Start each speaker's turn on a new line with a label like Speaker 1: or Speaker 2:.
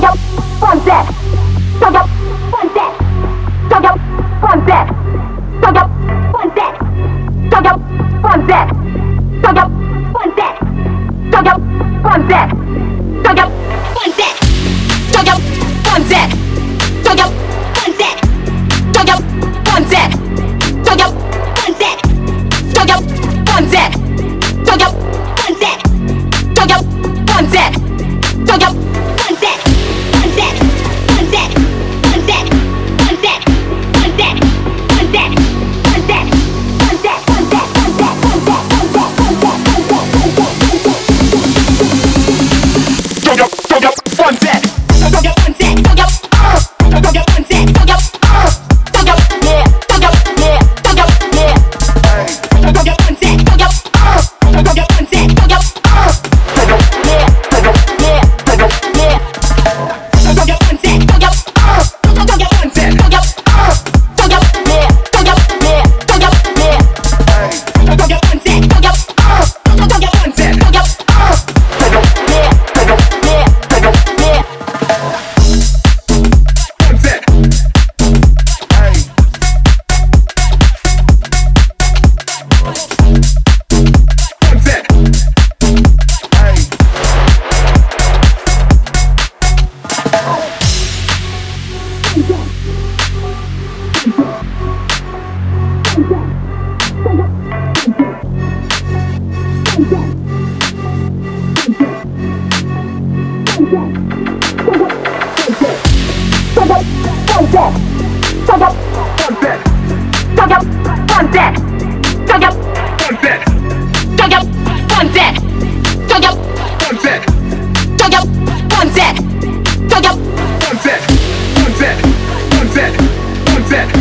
Speaker 1: Togo on up. One on deck. up. One deck. Togo up. One Togo on up. One on deck. up. One deck. One set, one set, one set, one set.